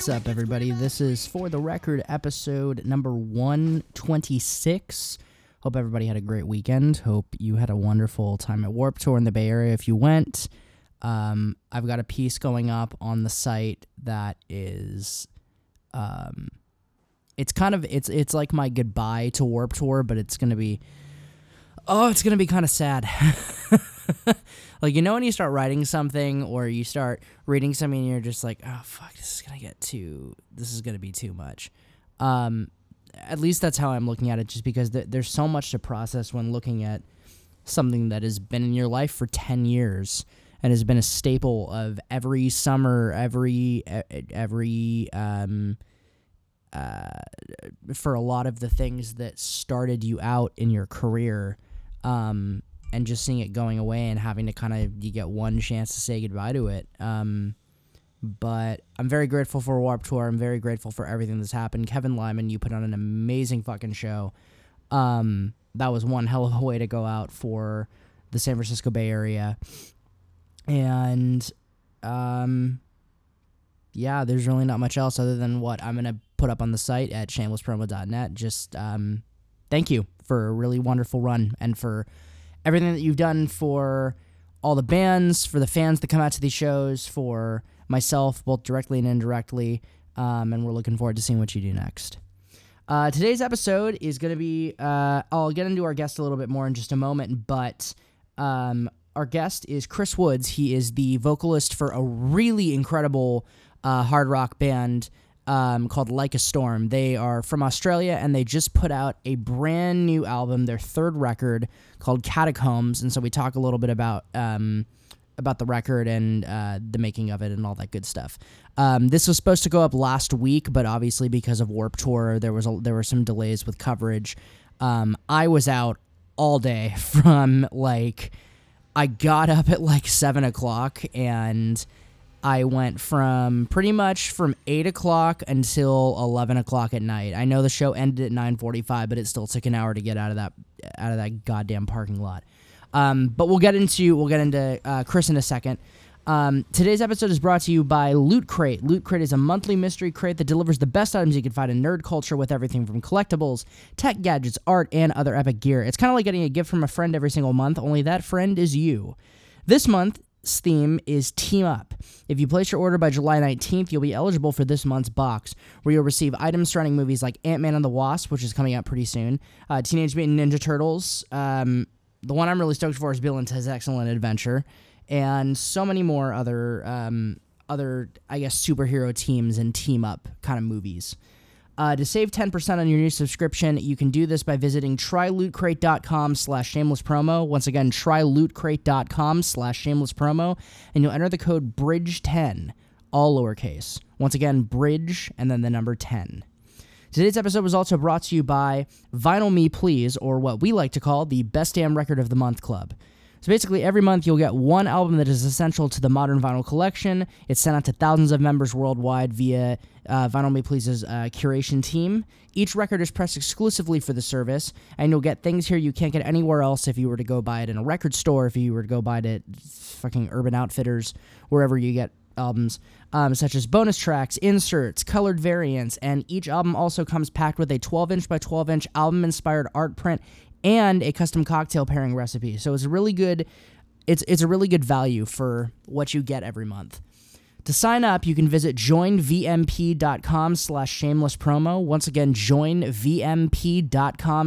What's up, everybody? This is For the Record episode number 126. Hope everybody had a great weekend. Hope you had a wonderful time at Warped Tour in the Bay Area if you went. Um, I've got a piece going up on the site that is. Um, it's kind of it's it's like my goodbye to Warped Tour, but it's gonna be oh, it's gonna be kind of sad. like you know when you start writing something or you start reading something and you're just like, oh fuck, this is gonna get too, this is gonna be too much. Um, at least that's how I'm looking at it, just because th- there's so much to process when looking at something that has been in your life for ten years and has been a staple of every summer, every every um uh, for a lot of the things that started you out in your career, um, and just seeing it going away and having to kind of you get one chance to say goodbye to it. Um, but I'm very grateful for Warped Tour. I'm very grateful for everything that's happened. Kevin Lyman, you put on an amazing fucking show. Um, that was one hell of a way to go out for the San Francisco Bay Area. And um, yeah, there's really not much else other than what I'm gonna put up on the site at shamelesspromo.net. Just um, thank you for a really wonderful run and for everything that you've done for all the bands, for the fans that come out to these shows, for myself, both directly and indirectly. Um, and we're looking forward to seeing what you do next. Uh, today's episode is going to be, uh, I'll get into our guest a little bit more in just a moment, but um, our guest is Chris Brooks. He is the vocalist for a really incredible uh, hard rock band um, called Like a Storm. They are from Australia and they just put out a brand new album, their third record called Catacombs. And so we talk a little bit about. Um, about the record and uh, the making of it and all that good stuff. Um, this was supposed to go up last week, but obviously because of Warped Tour, there was a, there were some delays with coverage. Um, I was out all day from like I got up at like seven o'clock and I went from pretty much from eight o'clock until eleven o'clock at night. I know the show ended at nine forty-five, but it still took an hour to get out of that out of that goddamn parking lot. Um, but we'll get into we'll get into uh, Chris in a second. Um, today's episode is brought to you by Loot Crate. Loot Crate is a monthly mystery crate that delivers the best items you can find in nerd culture with everything from collectibles, tech gadgets, art, and other epic gear. It's kind of like getting a gift from a friend every single month, only that friend is you. This month, theme is Team Up. If you place your order by July 19th, you'll be eligible for this month's box, where you'll receive items surrounding movies like Ant Man and the Wasp, which is coming out pretty soon, uh, Teenage Mutant Ninja Turtles. Um, the one I'm really stoked for is Bill and Ted's Excellent Adventure, and so many more other, um, other I guess, superhero teams and team up kind of movies. Uh, to save 10% on your new subscription, you can do this by visiting trylootcrate.com slash shameless promo. Once again, trylootcrate.com slash shameless promo, and you'll enter the code BRIDGE10, all lowercase. Once again, bridge and then the number 10. Today's episode was also brought to you by Vinyl Me Please, or what we like to call the Best Damn Record of the Month Club. So basically, every month you'll get one album that is essential to the modern vinyl collection. It's sent out to thousands of members worldwide via uh, Vinyl Me Please's uh, curation team. Each record is pressed exclusively for the service, and you'll get things here you can't get anywhere else if you were to go buy it in a record store, if you were to go buy it at fucking Urban Outfitters, wherever you get albums, um, such as bonus tracks, inserts, colored variants, and each album also comes packed with a 12 inch by 12 inch album inspired art print and a custom cocktail pairing recipe. So it's a really good it's it's a really good value for what you get every month. To sign up, you can visit joinvmp.com slash shameless promo. Once again, joinvmp.com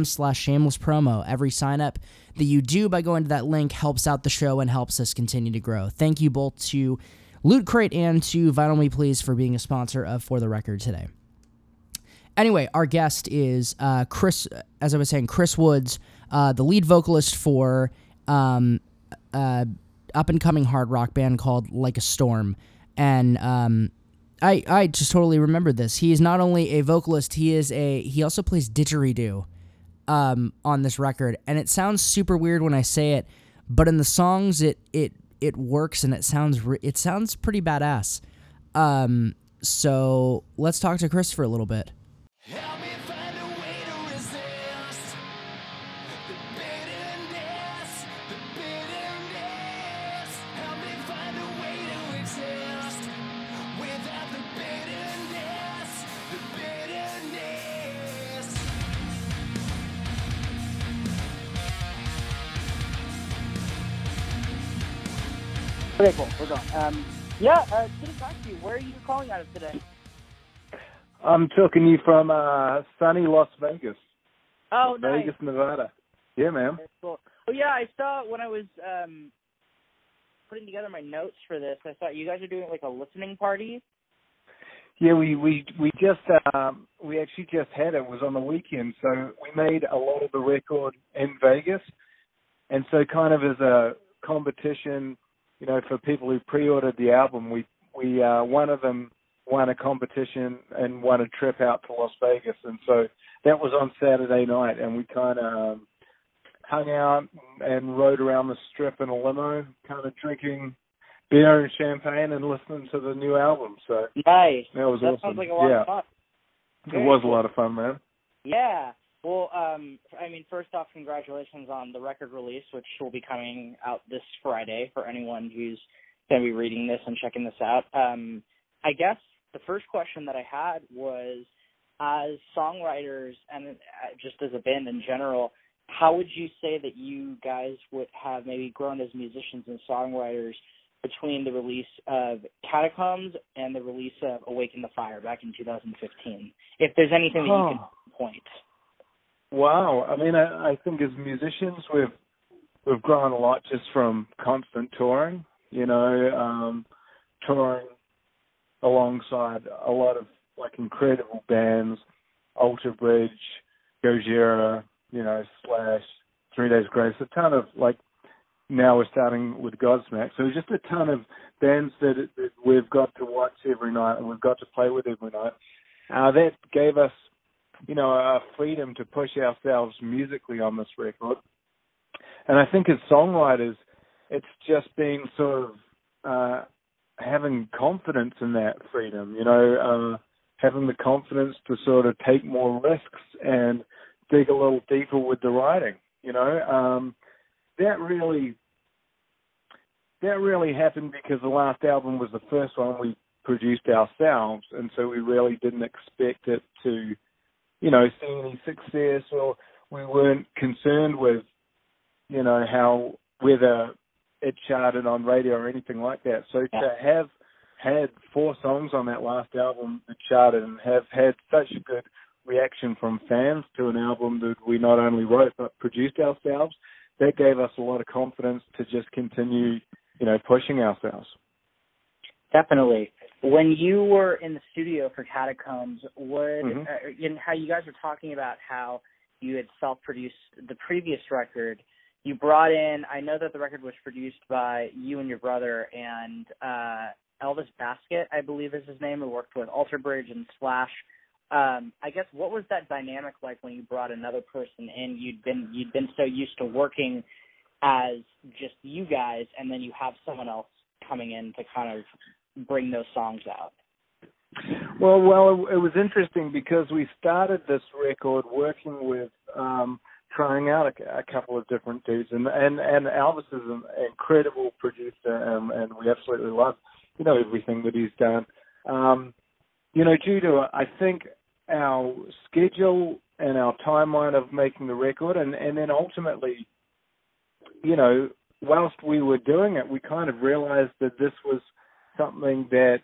slash shameless promo. Every sign up that you do by going to that link helps out the show and helps us continue to grow. Thank you both to Loot Crate and to Vinyl Me Please for being a sponsor of For the Record today. Anyway, our guest is uh, Chris, as I was saying, Chris Brooks, uh, the lead vocalist for um, uh, up and coming hard rock band called Like a Storm. And um, I, I just totally remember this. He is not only a vocalist, he is a he also plays didgeridoo um, on this record. And it sounds super weird when I say it, but in the songs it it it works and it sounds re- it sounds pretty badass. Um, so let's talk to Chris for a little bit. Okay, cool. We're going. Um, yeah, uh, getting back to you, where are you calling out of today? I'm talking to you from uh, sunny Las Vegas, Oh, nice. Vegas, Nevada. Yeah, man. That's cool. Oh yeah, I saw when I was um putting together my notes for this. I thought you guys are doing like a listening party. Yeah, we we we just um, we actually just had it. it was on the weekend, so we made a lot of the record in Vegas, and so kind of as a competition, you know, for people who pre-ordered the album, we we uh, one of them won a competition and won a trip out to Las Vegas, and so that was on Saturday night, and we kind of um, hung out and rode around the strip in a limo, kind of drinking beer and champagne and listening to the new album. So Nice. that was that awesome. sounds like a lot yeah, of fun. it was cool. a lot of fun, man. Yeah. Well, um, I mean, first off, congratulations on the record release, which will be coming out this Friday for anyone who's going to be reading this and checking this out. Um, I guess the first question that I had was, as songwriters and uh, just as a band in general, how would you say that you guys would have maybe grown as musicians and songwriters between the release of Catacombs and the release of Awaken the Fire back in 2015? If there's anything that you can Oh. point. Wow. I mean, I, I think as musicians, we've we've grown a lot just from constant touring. You know, um, touring alongside a lot of like incredible bands, Alter Bridge, Gojira, you know, Slash, Three Days Grace, a ton of like. Now we're starting with Godsmack, so just a ton of bands that, that we've got to watch every night and we've got to play with every night. Uh, that gave us you know, a freedom to push ourselves musically on this record. And I think as songwriters, it's just being sort of uh, having confidence in that freedom, you know, uh, having the confidence to sort of take more risks and dig a little deeper with the writing, you know. Um, that really, that really happened because the last album was the first one we produced ourselves, and so we really didn't expect it to you know, seeing any success or we weren't concerned with, you know, how whether it charted on radio or anything like that. So Yeah. to have had four songs on that last album that charted and have had such a good reaction from fans to an album that we not only wrote but produced ourselves, that gave us a lot of confidence to just continue, you know, pushing ourselves. Definitely. When you were in the studio for Catacombs, would Mhm. uh, in how you guys were talking about how you had self-produced the previous record, you brought in. I know that the record was produced by you and your brother and uh, Elvis Baskette, I believe is his name, who worked with Alter Bridge and Slash. Um, I guess what was that dynamic like when you brought another person in? You'd been you'd been so used to working as just you guys, and then you have someone else coming in to kind of bring those songs out. Well, well, it was interesting because we started this record working with, um, trying out a, a couple of different dudes, and and and Elvis is an incredible producer, and, and we absolutely love, you know, everything that he's done. Um, you know, due to I think our schedule and our timeline of making the record, and and then ultimately, you know, whilst we were doing it, we kind of realized that this was something that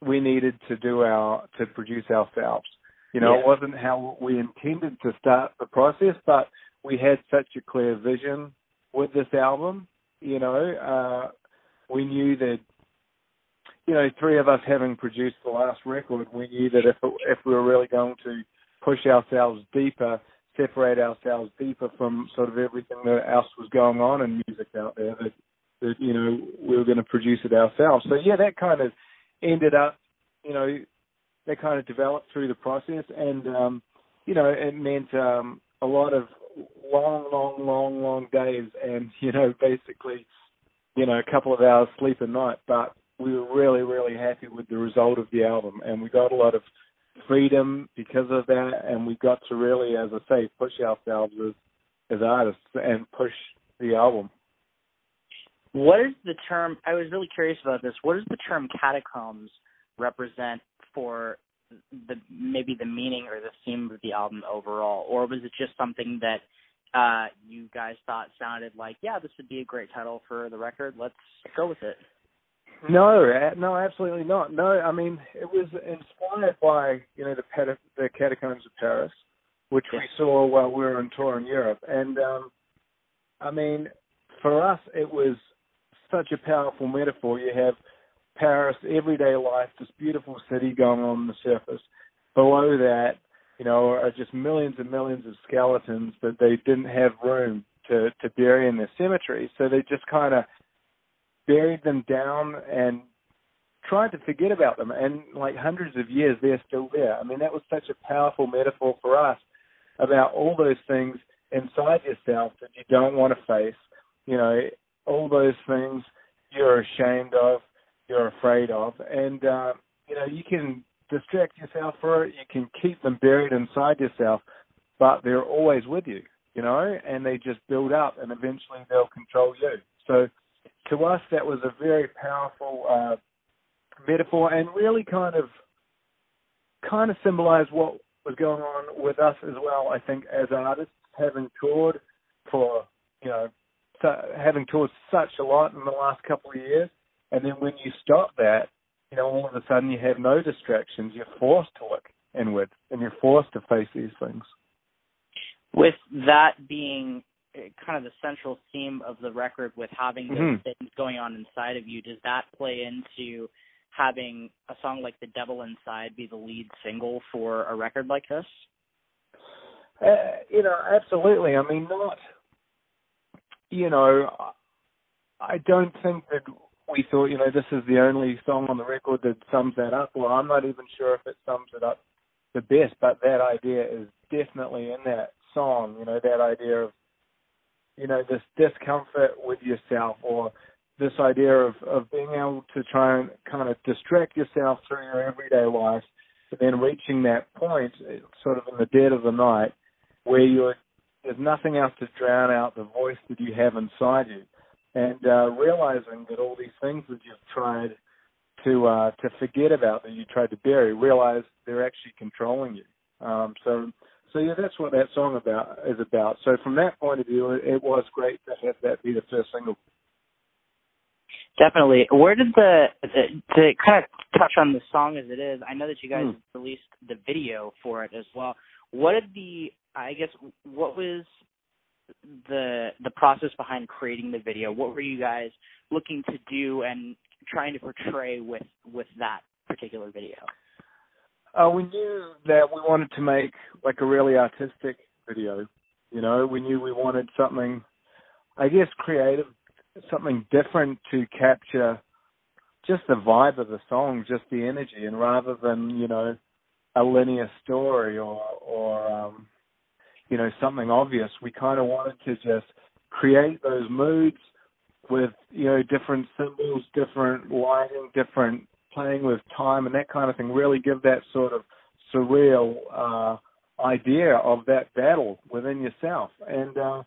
we needed to do our to produce ourselves. You know, Yeah. it wasn't how we intended to start the process, but we had such a clear vision with this album. You know, uh, we knew that, you know, three of us having produced the last record, we knew that if if we were really going to push ourselves deeper, separate ourselves deeper from sort of everything that else was going on in music out there, that that you know we were going to produce it ourselves. So yeah, that kind of ended up, you know, that kind of developed through the process, and um, you know, it meant um, a lot of long, long, long, long days, and you know, basically, you know, a couple of hours sleep a night. But we were really, really happy with the result of the album, and we got a lot of freedom because of that, and we got to really, as I say, push ourselves as as artists and push the album. What is the term? I was really curious about this. What does the term catacombs represent for the maybe the meaning or the theme of the album overall, or was it just something that uh, you guys thought sounded like, yeah, this would be a great title for the record. Let's go with it. No, no, absolutely not. No, I mean it was inspired by you know the pet- the catacombs of Paris, which we saw while we were on tour in Europe, and um, I mean for us it was such a powerful metaphor. You have Paris, everyday life, this beautiful city going on, on the surface. Below that, you know, are just millions and millions of skeletons that they didn't have room to to bury in their cemetery, so they just kind of buried them down and tried to forget about them. And like hundreds of years, they're still there. I mean, that was such a powerful metaphor for us about all those things inside yourself that you don't want to face. You know, all those things you're ashamed of, you're afraid of, and uh, you know you can distract yourself for it. You can keep them buried inside yourself, but they're always with you. You know, and they just build up, and eventually they'll control you. So to us, that was a very powerful uh, metaphor, and really kind of kind of symbolized what was going on with us as well. I think as artists, having toured for you know having toured such a lot in the last couple of years, and then when you stop that, you know, all of a sudden you have no distractions. You're forced to look inward, and you're forced to face these things. With that being uh, kind of the central theme of the record, with having those Mhm. things going on inside of you, does that play into having a song like "The Devil Inside" be the lead single for a record like this? Uh, you know, absolutely. I mean, not. You know, I don't think that we thought, you know, this is the only song on the record that sums that up. Well, I'm not even sure if it sums it up the best, but that idea is definitely in that song. You know, that idea of, you know, this discomfort with yourself or this idea of, of being able to try and kind of distract yourself through your everyday life, but then reaching that point, eh, sort of in the dead of the night, where you're there's nothing else to drown out the voice that you have inside you, and uh, realizing that all these things that you've tried to uh, to forget about that you tried to bury, realize they're actually controlling you. Um, so so yeah, that's what that song about is about. So from that point of view, it, it was great to have that be the first single. Definitely. Where did the, the to kind of touch on the song as it is? I know that you guys Hmm. released the video for it as well. What did the I guess what was the the process behind creating the video? What were you guys looking to do and trying to portray with with that particular video? Uh, we knew that we wanted to make like a really artistic video. You know, we knew we wanted something, I guess, creative, something different to capture just the vibe of the song, just the energy, and rather than you know a linear story or or um, you know something obvious, we kind of wanted to just create those moods with you know different symbols, different lighting, different playing with time and that kind of thing. Really give that sort of surreal uh, idea of that battle within yourself. And uh,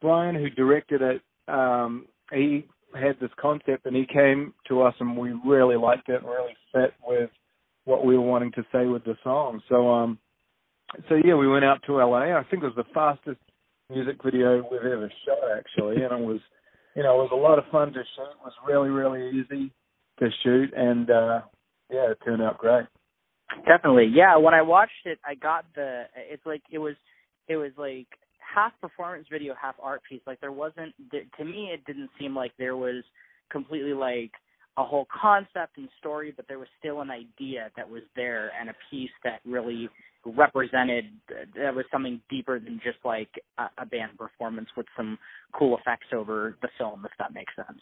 Brian, who directed it, um, he had this concept and he came to us and we really liked it and really fit with what we were wanting to say with the song. So um so yeah, we went out to LA. I think it was the fastest music video we've ever shot actually and it was you know, it was a lot of fun to shoot. It was really, really easy to shoot and uh yeah, it turned out great. Definitely. Yeah, when I watched it, I got the it's like it was it was like half performance video, half art piece. Like there wasn't to me it didn't seem like there was completely like a whole concept and story, but there was still an idea that was there and a piece that really represented that was something deeper than just like a, a band performance with some cool effects over the film, if that makes sense.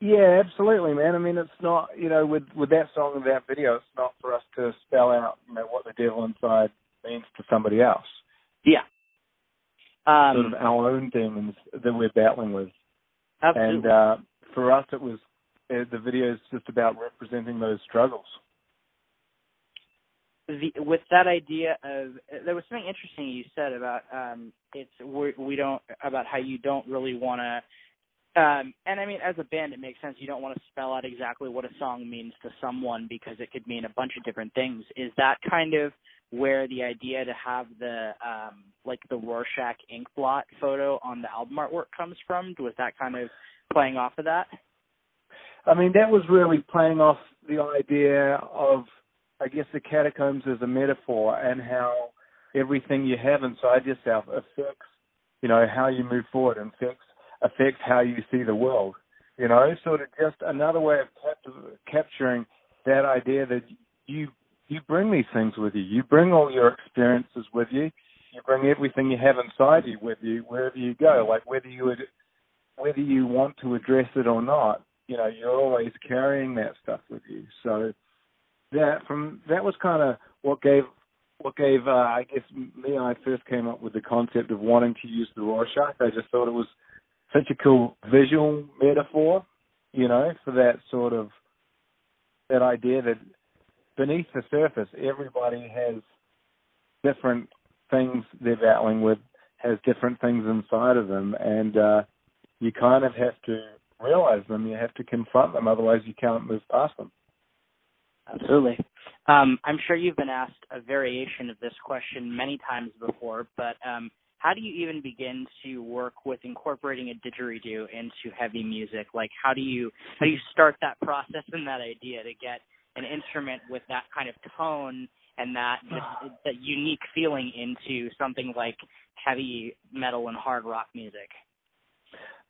Yeah, absolutely, man. I mean, it's not you know with with that song and that video, it's not for us to spell out you know what the devil inside means to somebody else. Yeah. Um, sort of our own demons that we're battling with, absolutely. and uh, for us, it was uh, the video is just about representing those struggles. The, with that idea of there was something interesting you said about um it's we, don't about how you don't really want to um and i mean as a band it makes sense you don't want to spell out exactly what a song means to someone because it could mean a bunch of different things is that kind of where the idea to have the um like the Rorschach ink blot photo on the album artwork comes from. Was that kind of playing off of that? I mean, that was really playing off the idea of, I guess, the catacombs as a metaphor and how everything you have inside yourself affects, you know, how you move forward and affects affects how you see the world. You know, sort of just another way of cap- capturing that idea that you you bring these things with you. You bring all your experiences with you. You bring everything you have inside you with you wherever you go. Like whether you would, whether you want to address it or not, you know, you're always carrying that stuff with you. So that from that was kind of what gave what gave uh, I guess me I first came up with the concept of wanting to use the Rorschach. I just thought it was such a cool visual metaphor, you know, for that sort of that idea that beneath the surface everybody has different things they're battling with, has different things inside of them and uh you kind of have to realize them, you have to confront them, otherwise you can't move past them. Absolutely. Um, I'm sure you've been asked a variation of this question many times before, but um, how do you even begin to work with incorporating a didgeridoo into heavy music? Like, how do you how do you start that process and that idea to get an instrument with that kind of tone and that just that unique feeling into something like heavy metal and hard rock music?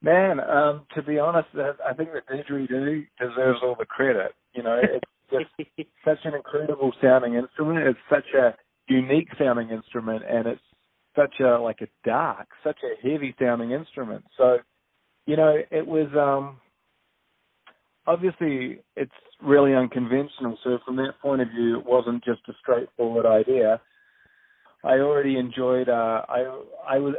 Man, um, to be honest, I think the didgeridoo deserves all the credit. You know, it's just such an incredible sounding instrument. It's such a unique sounding instrument, and it's such a like a dark, such a heavy sounding instrument. So, you know, it was um obviously it's really unconventional. So from that point of view, it wasn't just a straightforward idea. I already enjoyed. Uh, I I was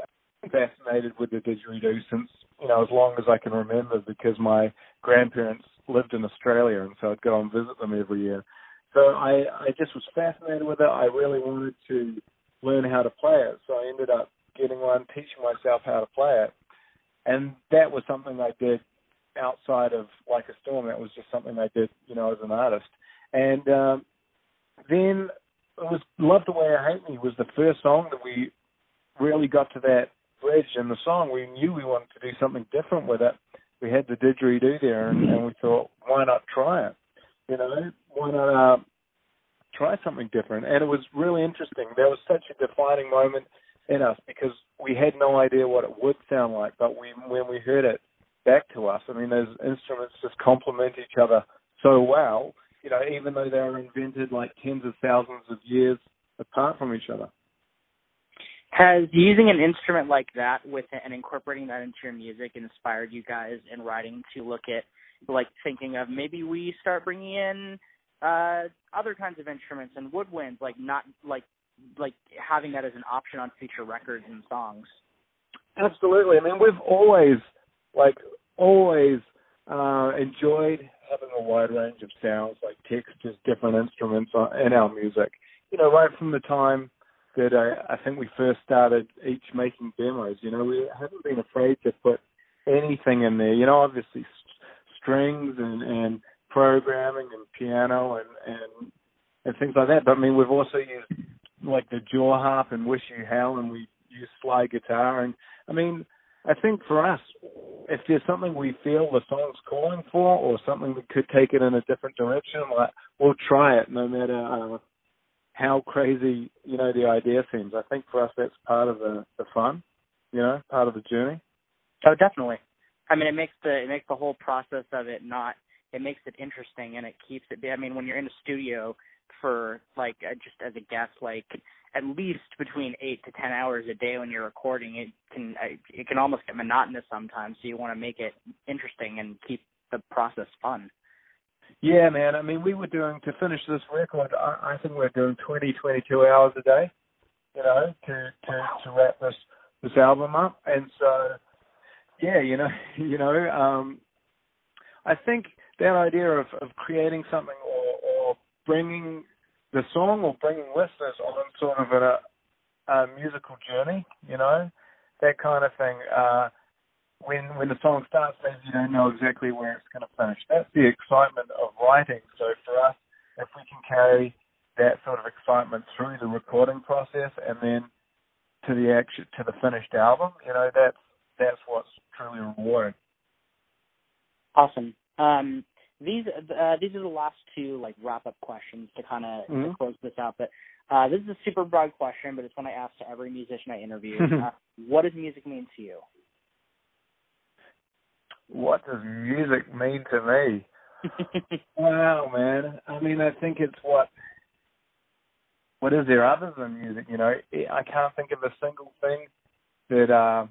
fascinated with the didgeridoo since you know as long as I can remember because my grandparents lived in Australia and so I'd go and visit them every year. So I I just was fascinated with it. I really wanted to learn how to play it. So I ended up getting one, teaching myself how to play it, and that was something I did outside of like a storm. That was just something I did, you know, as an artist. And um, then it was "Love the Way I Hate Me" was the first song that we really got to that bridge in the song. We knew we wanted to do something different with it. We had the didgeridoo there, and, and we thought, why not try it? You know, why not uh, try something different? And it was really interesting. There was such a defining moment in us because we had no idea what it would sound like, but we when we heard it back to us, I mean, those instruments just complement each other so well. You know, even though they were invented like tens of thousands of years apart from each other. Has using an instrument like that with it and incorporating that into your music inspired you guys in writing to look at like thinking of maybe we start bringing in uh other kinds of instruments and woodwinds like not like like having that as an option on future records and songs Absolutely. I mean, we've always, like, always uh, enjoyed having a wide range of sounds, like textures, different instruments on- in our music. You know, right from the time that I, I think we first started each making demos, you know, we haven't been afraid to put anything in there. You know, obviously s- strings and, and programming and piano and, and and things like that. But I mean, we've also used like the jaw harp and Wish You Hell, and we use slide guitar. And I mean, I think for us, if there's something we feel the song's calling for, or something that could take it in a different direction, like we'll try it, no matter uh, how crazy you know the idea seems. I think for us, that's part of the the fun, you know, part of the journey. oh definitely i mean it makes the it makes the whole process of it not it makes it interesting and it keeps it i mean when you're in a studio for like uh, just as a guest like at least between eight to ten hours a day when you're recording it can it can almost get monotonous sometimes so you want to make it interesting and keep the process fun Yeah, man. I mean, we were doing to finish this record. I, I think we're doing 20, 22 hours a day. You know, to to to wrap this this album up, and so yeah, you know, you know, um, I think that idea of of creating something or or bringing the song or bringing listeners on sort of a, a musical journey, you know, that kind of thing. Uh, when when the song starts, maybe you don't know exactly where it's going to finish. That's the excitement of writing. So for us, if we can carry that sort of excitement through the recording process and then to the action to the finished album. You know, that's that's what's truly rewarding. Awesome. Um, these uh, these are the last two like wrap up questions to kind of Mhm. close this out. But uh, this is a super broad question, but it's one I ask to every musician I interview. uh, what does music mean to you? What does music mean to me? Wow, man. I mean, I think it's what. What is there other than music? You know, I can't think of a single thing that uh,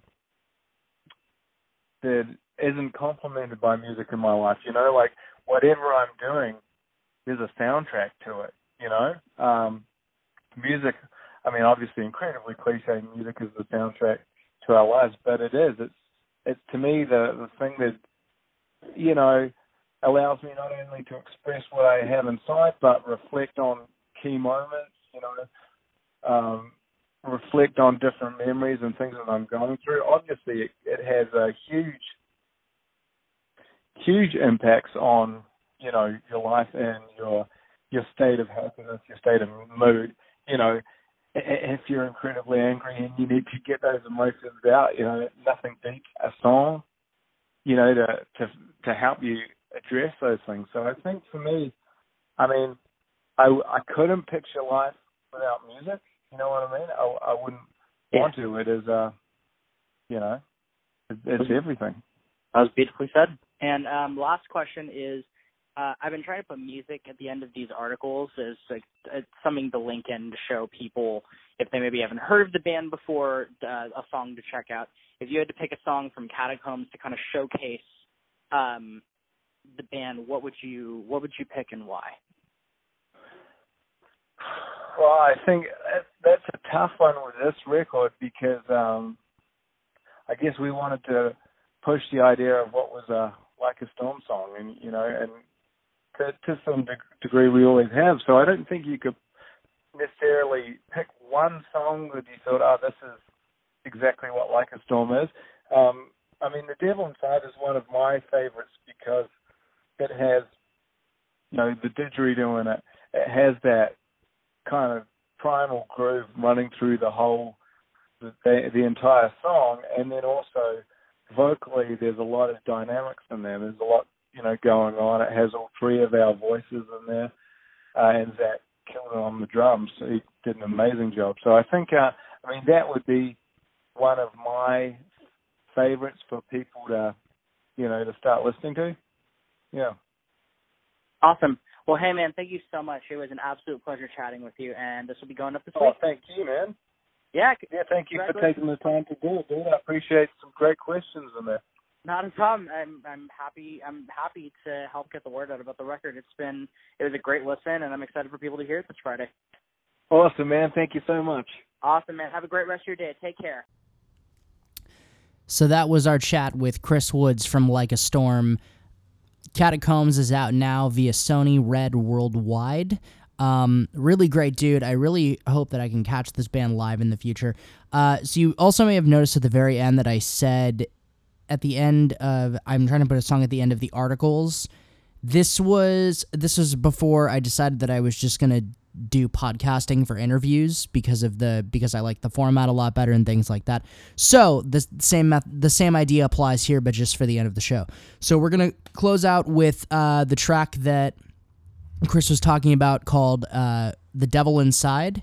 that isn't complemented by music in my life. You know, like whatever I'm doing, there's a soundtrack to it. You know, um, music. I mean, obviously, incredibly cliche. Music is the soundtrack to our lives, but it is. It's it's to me the the thing that you know allows me not only to express what I have inside, but reflect on key moments, you know, um, reflect on different memories and things that I'm going through. Obviously, it, it has a huge, huge impacts on, you know, your life and your your state of happiness, your state of mood. You know, if you're incredibly angry and you need to get those emotions out, you know, nothing beats a song, you know, to to to help you address those things. So I think for me, I mean, I I couldn't picture life without music. You know what I mean? I I wouldn't Yeah. want to. It is uh, you know, it, it's everything. That was beautifully said. And um, last question is, uh, I've been trying to put music at the end of these articles as like it's something to link in to show people if they maybe haven't heard of the band before, uh, a song to check out. If you had to pick a song from Catacombs to kind of showcase um, the band, what would you what would you pick and why? Well, I think that's a tough one with this record because um, I guess we wanted to push the idea of what was a like a storm song, and you know, and to, to some deg- degree we always have. So I don't think you could necessarily pick one song that you thought, oh, this is exactly what Like a Storm is. Um, I mean, The Devil Inside is one of my favorites because it has, you know, the didgeridoo in it. It has that kind of primal groove running through the whole, the, the entire song, and then also vocally, there's a lot of dynamics in there. There's a lot, you know, going on. It has all three of our voices in there, uh, and Zach killed it on the drums. He did an amazing job. So I think, uh, I mean, that would be one of my favorites for people to, you know, to start listening to. Yeah. Awesome. Well, hey man, thank you so much. It was an absolute pleasure chatting with you, and this will be going up this Oh, week. thank you, man. Yeah, Yeah, thank you for taking the time to do it, dude. I appreciate some great questions in there. Not a problem. I'm I'm happy I'm happy to help get the word out about the record. It's been it was a great listen and I'm excited for people to hear it this Friday. Awesome, man. Thank you so much. Awesome man. Have a great rest of your day. Take care. So that was our chat with Chris Brooks from Like a Storm. Catacombs is out now via Sony Red Worldwide. Um, really great dude. I really hope that I can catch this band live in the future. Uh, so you also may have noticed at the very end that I said at the end of I'm trying to put a song at the end of the articles. This was this was before I decided that I was just gonna do podcasting for interviews because of the because I like the format a lot better and things like that. So the same the same idea applies here, but just for the end of the show. So we're gonna close out with uh, the track that Chris was talking about called uh, "The Devil Inside."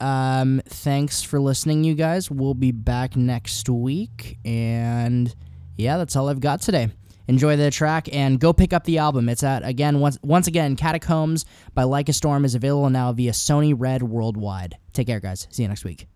Um, thanks for listening, you guys. We'll be back next week, and yeah, that's all I've got today. Enjoy the track and go pick up the album. It's at again once once again Catacombs by Like a Storm is available now via Sony Red Worldwide. Take care, guys. See you next week.